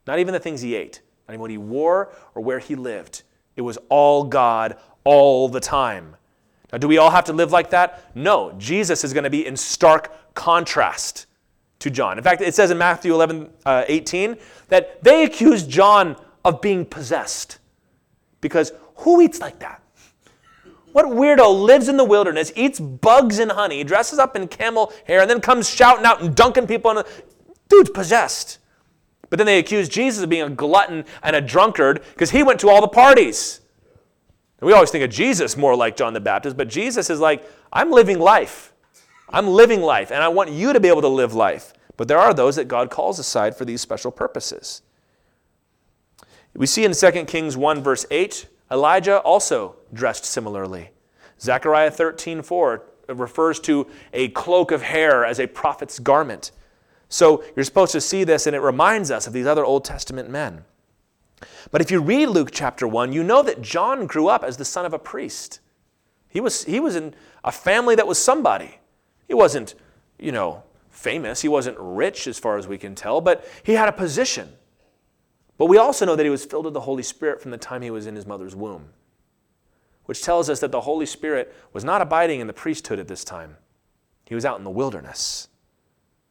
Not even the things he ate, not even what he wore or where he lived. It was all God all the time. Now, do we all have to live like that? No. Jesus is going to be in stark contrast to John. In fact, it says in Matthew 11, uh, 18 that they accused John of being possessed. Because who eats like that? What weirdo lives in the wilderness, eats bugs and honey, dresses up in camel hair, and then comes shouting out and dunking people the. Dude's possessed. But then they accused Jesus of being a glutton and a drunkard because he went to all the parties. And we always think of Jesus more like John the Baptist, but Jesus is like, I'm living life. I'm living life, and I want you to be able to live life. But there are those that God calls aside for these special purposes. We see in 2 Kings 1, verse 8, Elijah also dressed similarly. Zechariah 13, 4 refers to a cloak of hair as a prophet's garment. So you're supposed to see this, and it reminds us of these other Old Testament men. But if you read Luke chapter 1, you know that John grew up as the son of a priest. He was, he was in a family that was somebody. He wasn't, you know, famous. He wasn't rich as far as we can tell, but he had a position. But we also know that he was filled with the Holy Spirit from the time he was in his mother's womb, which tells us that the Holy Spirit was not abiding in the priesthood at this time. He was out in the wilderness.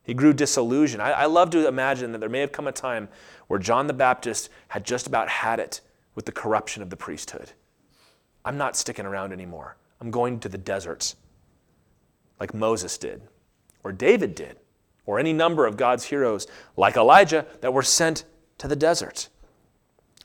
He grew disillusioned. I, I love to imagine that there may have come a time where John the Baptist had just about had it with the corruption of the priesthood. I'm not sticking around anymore. I'm going to the deserts like Moses did, or David did, or any number of God's heroes like Elijah that were sent to the desert.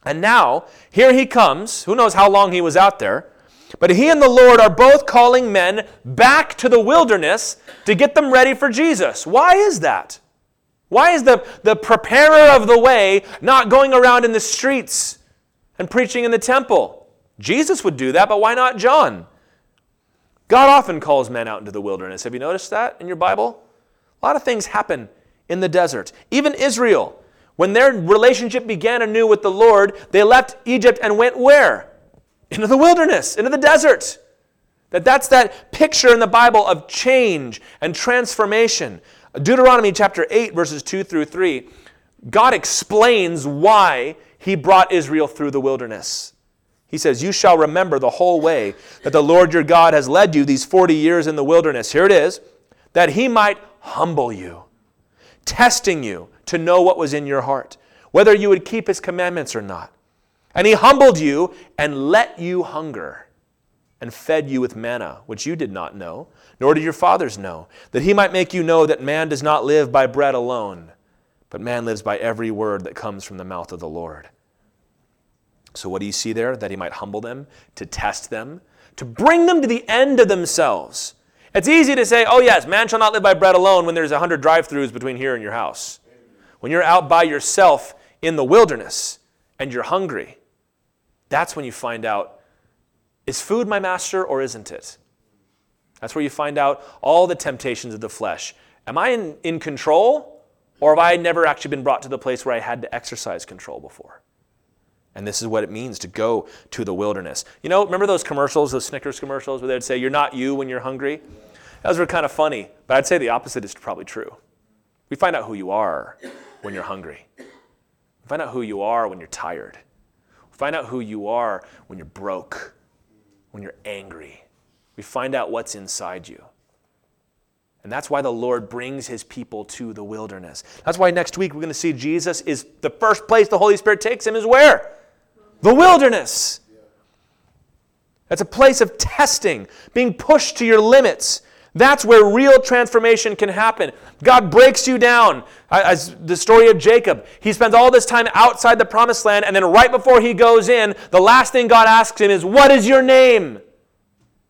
And now, here he comes. Who knows how long he was out there? But he and the Lord are both calling men back to the wilderness to get them ready for Jesus. Why is that? Why is the, the preparer of the way not going around in the streets and preaching in the temple? Jesus would do that, but why not John? God often calls men out into the wilderness. Have you noticed that in your Bible? A lot of things happen in the desert. Even Israel, when their relationship began anew with the Lord, they left Egypt and went where? Into the wilderness, into the desert. That that's that picture in the Bible of change and transformation. Deuteronomy chapter 8 verses 2 through 3, God explains why he brought Israel through the wilderness. He says, You shall remember the whole way that the Lord your God has led you these 40 years in the wilderness. Here it is, that he might humble you, testing you to know what was in your heart, whether you would keep his commandments or not. And he humbled you and let you hunger and fed you with manna, which you did not know, nor did your fathers know, that he might make you know that man does not live by bread alone, but man lives by every word that comes from the mouth of the Lord. So, what do you see there? That he might humble them, to test them, to bring them to the end of themselves. It's easy to say, oh, yes, man shall not live by bread alone when there's a 100 drive throughs between here and your house. When you're out by yourself in the wilderness and you're hungry, that's when you find out is food my master or isn't it? That's where you find out all the temptations of the flesh. Am I in, in control or have I never actually been brought to the place where I had to exercise control before? And this is what it means to go to the wilderness. You know, remember those commercials, those Snickers commercials, where they'd say, You're not you when you're hungry? Those were kind of funny, but I'd say the opposite is probably true. We find out who you are when you're hungry. We find out who you are when you're tired. Find out who you are when you're broke, when you're angry. We find out what's inside you. And that's why the Lord brings his people to the wilderness. That's why next week we're going to see Jesus is the first place the Holy Spirit takes him is where? The wilderness. That's a place of testing, being pushed to your limits. That's where real transformation can happen. God breaks you down. As the story of Jacob, he spends all this time outside the promised land, and then right before he goes in, the last thing God asks him is, What is your name?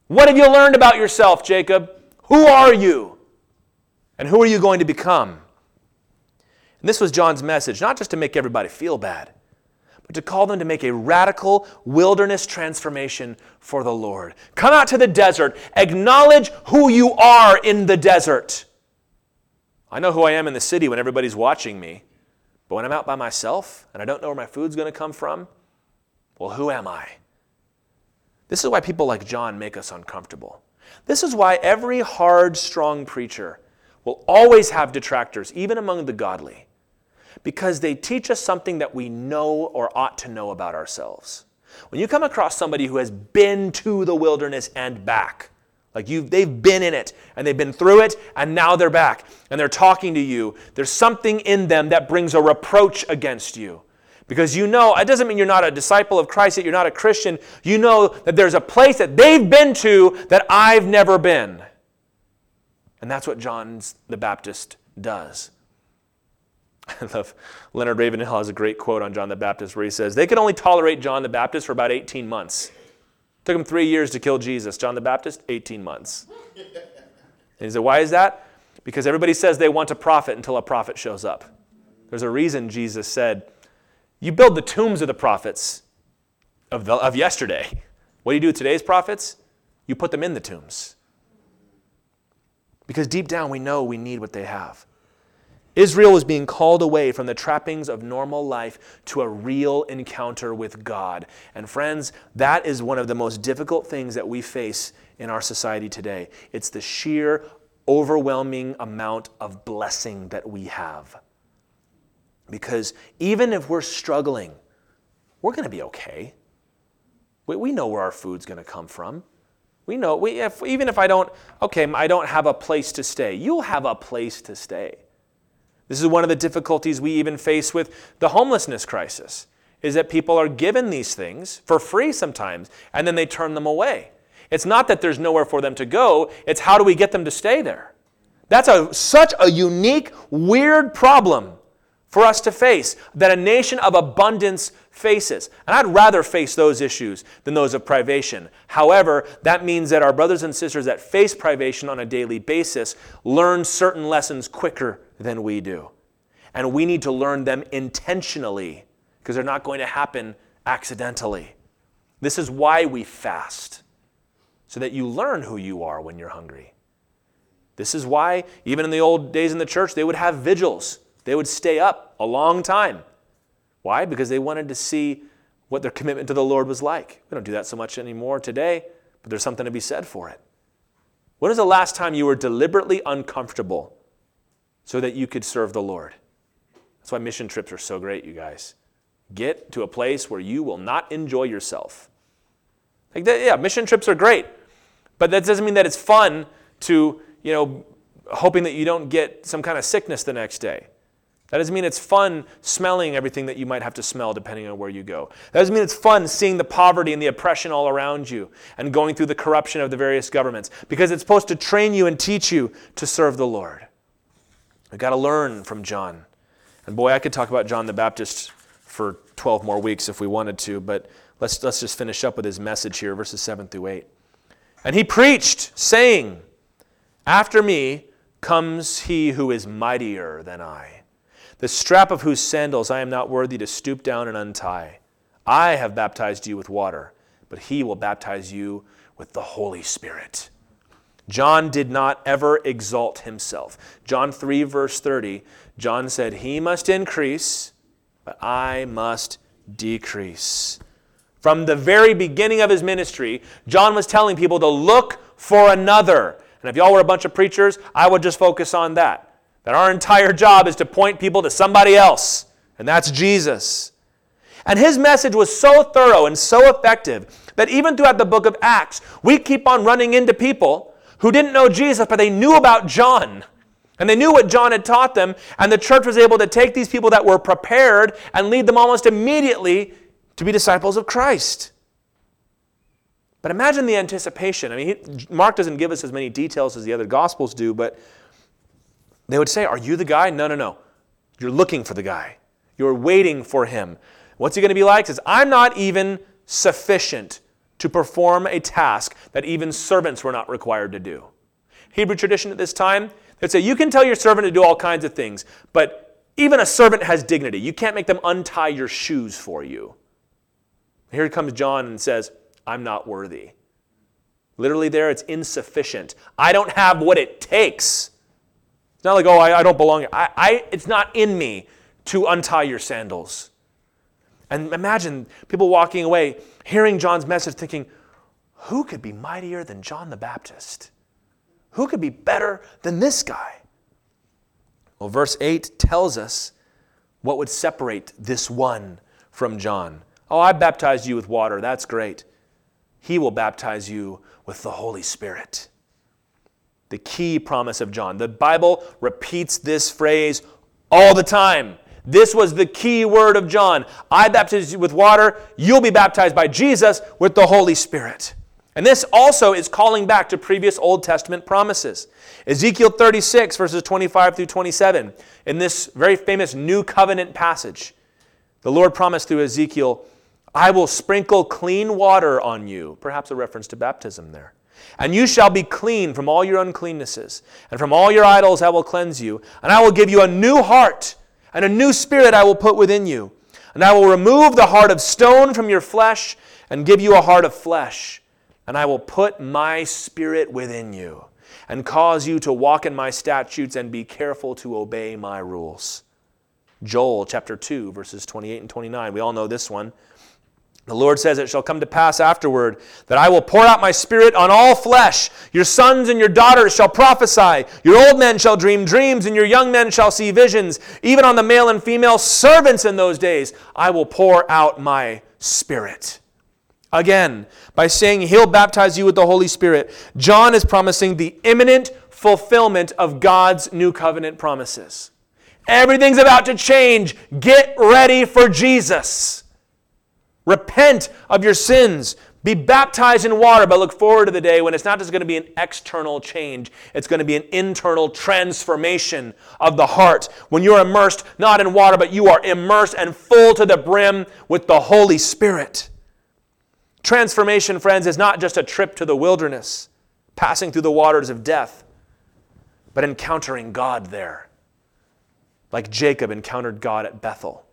What have you learned about yourself, Jacob? Who are you? And who are you going to become? And this was John's message, not just to make everybody feel bad, but to call them to make a radical wilderness transformation for the Lord. Come out to the desert, acknowledge who you are in the desert. I know who I am in the city when everybody's watching me, but when I'm out by myself and I don't know where my food's going to come from, well, who am I? This is why people like John make us uncomfortable. This is why every hard, strong preacher will always have detractors, even among the godly because they teach us something that we know or ought to know about ourselves. When you come across somebody who has been to the wilderness and back, like you they've been in it and they've been through it and now they're back and they're talking to you, there's something in them that brings a reproach against you. Because you know, it doesn't mean you're not a disciple of Christ, that you're not a Christian. You know that there's a place that they've been to that I've never been. And that's what John the Baptist does. I love Leonard Ravenhill has a great quote on John the Baptist where he says, They could only tolerate John the Baptist for about 18 months. It took him three years to kill Jesus. John the Baptist, 18 months. and he said, Why is that? Because everybody says they want a prophet until a prophet shows up. There's a reason Jesus said, You build the tombs of the prophets of, the, of yesterday. What do you do with today's prophets? You put them in the tombs. Because deep down we know we need what they have. Israel was being called away from the trappings of normal life to a real encounter with God. And friends, that is one of the most difficult things that we face in our society today. It's the sheer, overwhelming amount of blessing that we have. Because even if we're struggling, we're going to be okay. We, we know where our food's going to come from. We know, we, if, even if I don't, okay, I don't have a place to stay, you'll have a place to stay. This is one of the difficulties we even face with the homelessness crisis, is that people are given these things for free sometimes, and then they turn them away. It's not that there's nowhere for them to go, it's how do we get them to stay there? That's a, such a unique, weird problem for us to face that a nation of abundance faces. And I'd rather face those issues than those of privation. However, that means that our brothers and sisters that face privation on a daily basis learn certain lessons quicker than we do. And we need to learn them intentionally because they're not going to happen accidentally. This is why we fast, so that you learn who you are when you're hungry. This is why, even in the old days in the church, they would have vigils they would stay up a long time. Why? Because they wanted to see what their commitment to the Lord was like. We don't do that so much anymore today, but there's something to be said for it. When was the last time you were deliberately uncomfortable so that you could serve the Lord? That's why mission trips are so great, you guys. Get to a place where you will not enjoy yourself. Like that, yeah, mission trips are great, but that doesn't mean that it's fun to, you know, hoping that you don't get some kind of sickness the next day. That doesn't mean it's fun smelling everything that you might have to smell depending on where you go. That doesn't mean it's fun seeing the poverty and the oppression all around you and going through the corruption of the various governments because it's supposed to train you and teach you to serve the Lord. We've got to learn from John. And boy, I could talk about John the Baptist for 12 more weeks if we wanted to, but let's, let's just finish up with his message here, verses 7 through 8. And he preached, saying, After me comes he who is mightier than I the strap of whose sandals I am not worthy to stoop down and untie. I have baptized you with water, but he will baptize you with the Holy Spirit. John did not ever exalt himself. John 3, verse 30, John said, He must increase, but I must decrease. From the very beginning of his ministry, John was telling people to look for another. And if y'all were a bunch of preachers, I would just focus on that. That our entire job is to point people to somebody else, and that's Jesus. And his message was so thorough and so effective that even throughout the book of Acts, we keep on running into people who didn't know Jesus, but they knew about John. And they knew what John had taught them, and the church was able to take these people that were prepared and lead them almost immediately to be disciples of Christ. But imagine the anticipation. I mean, Mark doesn't give us as many details as the other Gospels do, but they would say, Are you the guy? No, no, no. You're looking for the guy. You're waiting for him. What's he going to be like? He says, I'm not even sufficient to perform a task that even servants were not required to do. Hebrew tradition at this time, they'd say, You can tell your servant to do all kinds of things, but even a servant has dignity. You can't make them untie your shoes for you. Here comes John and says, I'm not worthy. Literally, there, it's insufficient. I don't have what it takes it's not like, oh, I, I don't belong. I, I, it's not in me to untie your sandals. And imagine people walking away, hearing John's message, thinking, who could be mightier than John the Baptist? Who could be better than this guy? Well, verse 8 tells us what would separate this one from John. Oh, I baptized you with water. That's great. He will baptize you with the Holy Spirit the key promise of John. The Bible repeats this phrase all the time. This was the key word of John. I baptize you with water, you'll be baptized by Jesus with the Holy Spirit. And this also is calling back to previous Old Testament promises. Ezekiel 36, verses 25 through 27, in this very famous New Covenant passage, the Lord promised through Ezekiel, I will sprinkle clean water on you. Perhaps a reference to baptism there. And you shall be clean from all your uncleannesses, and from all your idols I will cleanse you. And I will give you a new heart, and a new spirit I will put within you. And I will remove the heart of stone from your flesh, and give you a heart of flesh. And I will put my spirit within you, and cause you to walk in my statutes and be careful to obey my rules. Joel chapter 2, verses 28 and 29. We all know this one. The Lord says, It shall come to pass afterward that I will pour out my spirit on all flesh. Your sons and your daughters shall prophesy. Your old men shall dream dreams, and your young men shall see visions. Even on the male and female servants in those days, I will pour out my spirit. Again, by saying he'll baptize you with the Holy Spirit, John is promising the imminent fulfillment of God's new covenant promises. Everything's about to change. Get ready for Jesus. Repent of your sins. Be baptized in water, but look forward to the day when it's not just going to be an external change, it's going to be an internal transformation of the heart. When you're immersed not in water, but you are immersed and full to the brim with the Holy Spirit. Transformation, friends, is not just a trip to the wilderness, passing through the waters of death, but encountering God there. Like Jacob encountered God at Bethel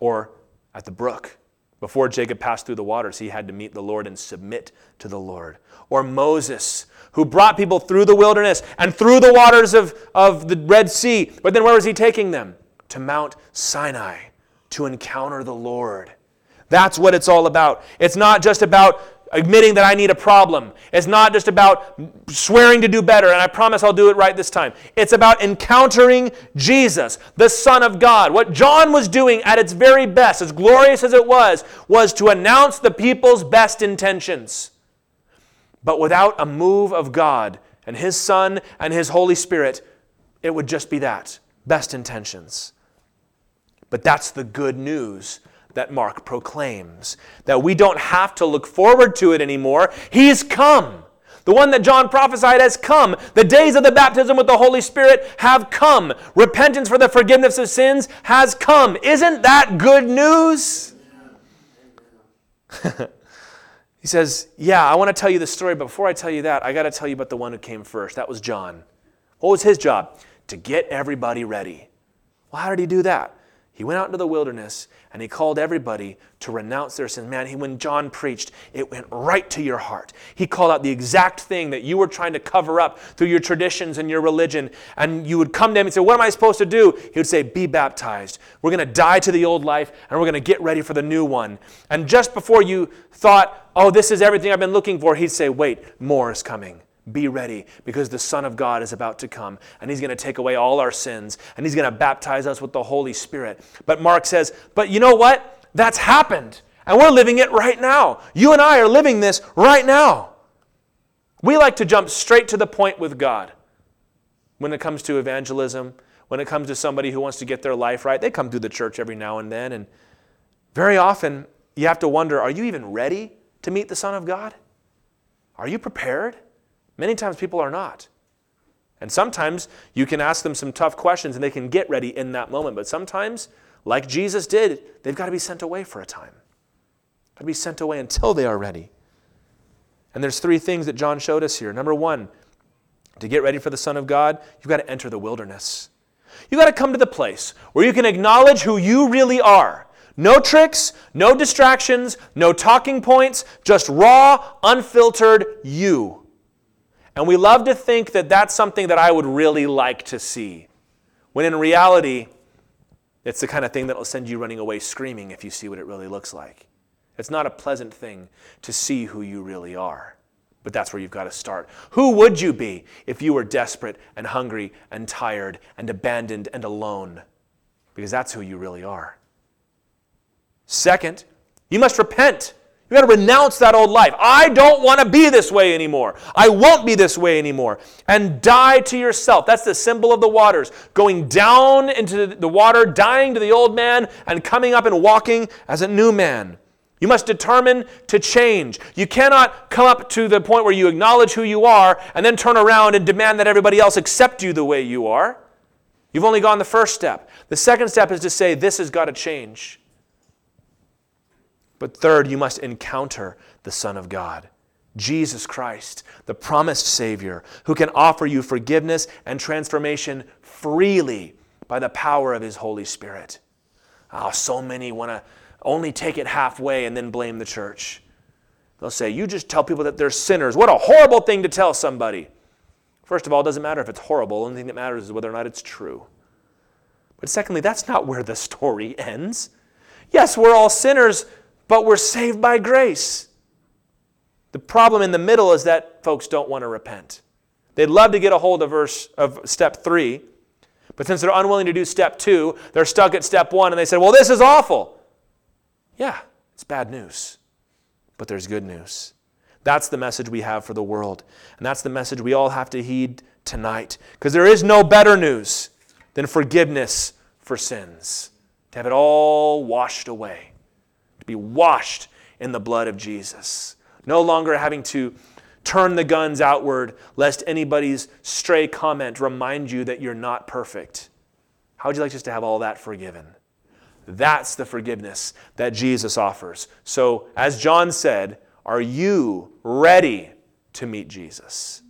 or at the brook. Before Jacob passed through the waters, he had to meet the Lord and submit to the Lord. Or Moses, who brought people through the wilderness and through the waters of, of the Red Sea. But then where was he taking them? To Mount Sinai to encounter the Lord. That's what it's all about. It's not just about admitting that I need a problem. It's not just about swearing to do better, and I promise I'll do it right this time. It's about encountering Jesus, the Son of God. What John was doing at its very best, as glorious as it was, was to announce the people's best intentions. But without a move of God and His Son and His Holy Spirit, it would just be that best intentions. But that's the good news that Mark proclaims. That we don't have to look forward to it anymore. He's come. The one that John prophesied has come. The days of the baptism with the Holy Spirit have come. Repentance for the forgiveness of sins has come. Isn't that good news? he says, Yeah, I want to tell you the story, but before I tell you that, I got to tell you about the one who came first. That was John. What was his job? To get everybody ready. Well, how did he do that? He went out into the wilderness and he called everybody to renounce their sins. Man, he, when John preached, it went right to your heart. He called out the exact thing that you were trying to cover up through your traditions and your religion. And you would come to him and say, What am I supposed to do? He would say, Be baptized. We're going to die to the old life and we're going to get ready for the new one. And just before you thought, Oh, this is everything I've been looking for, he'd say, Wait, more is coming. Be ready because the Son of God is about to come and He's going to take away all our sins and He's going to baptize us with the Holy Spirit. But Mark says, But you know what? That's happened and we're living it right now. You and I are living this right now. We like to jump straight to the point with God when it comes to evangelism, when it comes to somebody who wants to get their life right. They come through the church every now and then, and very often you have to wonder are you even ready to meet the Son of God? Are you prepared? Many times people are not. And sometimes you can ask them some tough questions and they can get ready in that moment. But sometimes, like Jesus did, they've got to be sent away for a time. Got to be sent away until they are ready. And there's three things that John showed us here. Number one, to get ready for the Son of God, you've got to enter the wilderness. You've got to come to the place where you can acknowledge who you really are. No tricks, no distractions, no talking points, just raw, unfiltered you. And we love to think that that's something that I would really like to see, when in reality, it's the kind of thing that will send you running away screaming if you see what it really looks like. It's not a pleasant thing to see who you really are. But that's where you've got to start. Who would you be if you were desperate and hungry and tired and abandoned and alone? Because that's who you really are. Second, you must repent you got to renounce that old life. I don't want to be this way anymore. I won't be this way anymore. And die to yourself. That's the symbol of the waters. Going down into the water, dying to the old man, and coming up and walking as a new man. You must determine to change. You cannot come up to the point where you acknowledge who you are and then turn around and demand that everybody else accept you the way you are. You've only gone the first step. The second step is to say, This has got to change. But third, you must encounter the Son of God, Jesus Christ, the promised Savior, who can offer you forgiveness and transformation freely by the power of His Holy Spirit. Oh, so many want to only take it halfway and then blame the church. They'll say, You just tell people that they're sinners. What a horrible thing to tell somebody. First of all, it doesn't matter if it's horrible. The only thing that matters is whether or not it's true. But secondly, that's not where the story ends. Yes, we're all sinners but we're saved by grace. The problem in the middle is that folks don't want to repent. They'd love to get a hold of verse of step 3, but since they're unwilling to do step 2, they're stuck at step 1 and they said, "Well, this is awful." Yeah, it's bad news. But there's good news. That's the message we have for the world. And that's the message we all have to heed tonight. Because there is no better news than forgiveness for sins. To have it all washed away. To be washed in the blood of Jesus. No longer having to turn the guns outward lest anybody's stray comment remind you that you're not perfect. How would you like just to have all that forgiven? That's the forgiveness that Jesus offers. So, as John said, are you ready to meet Jesus?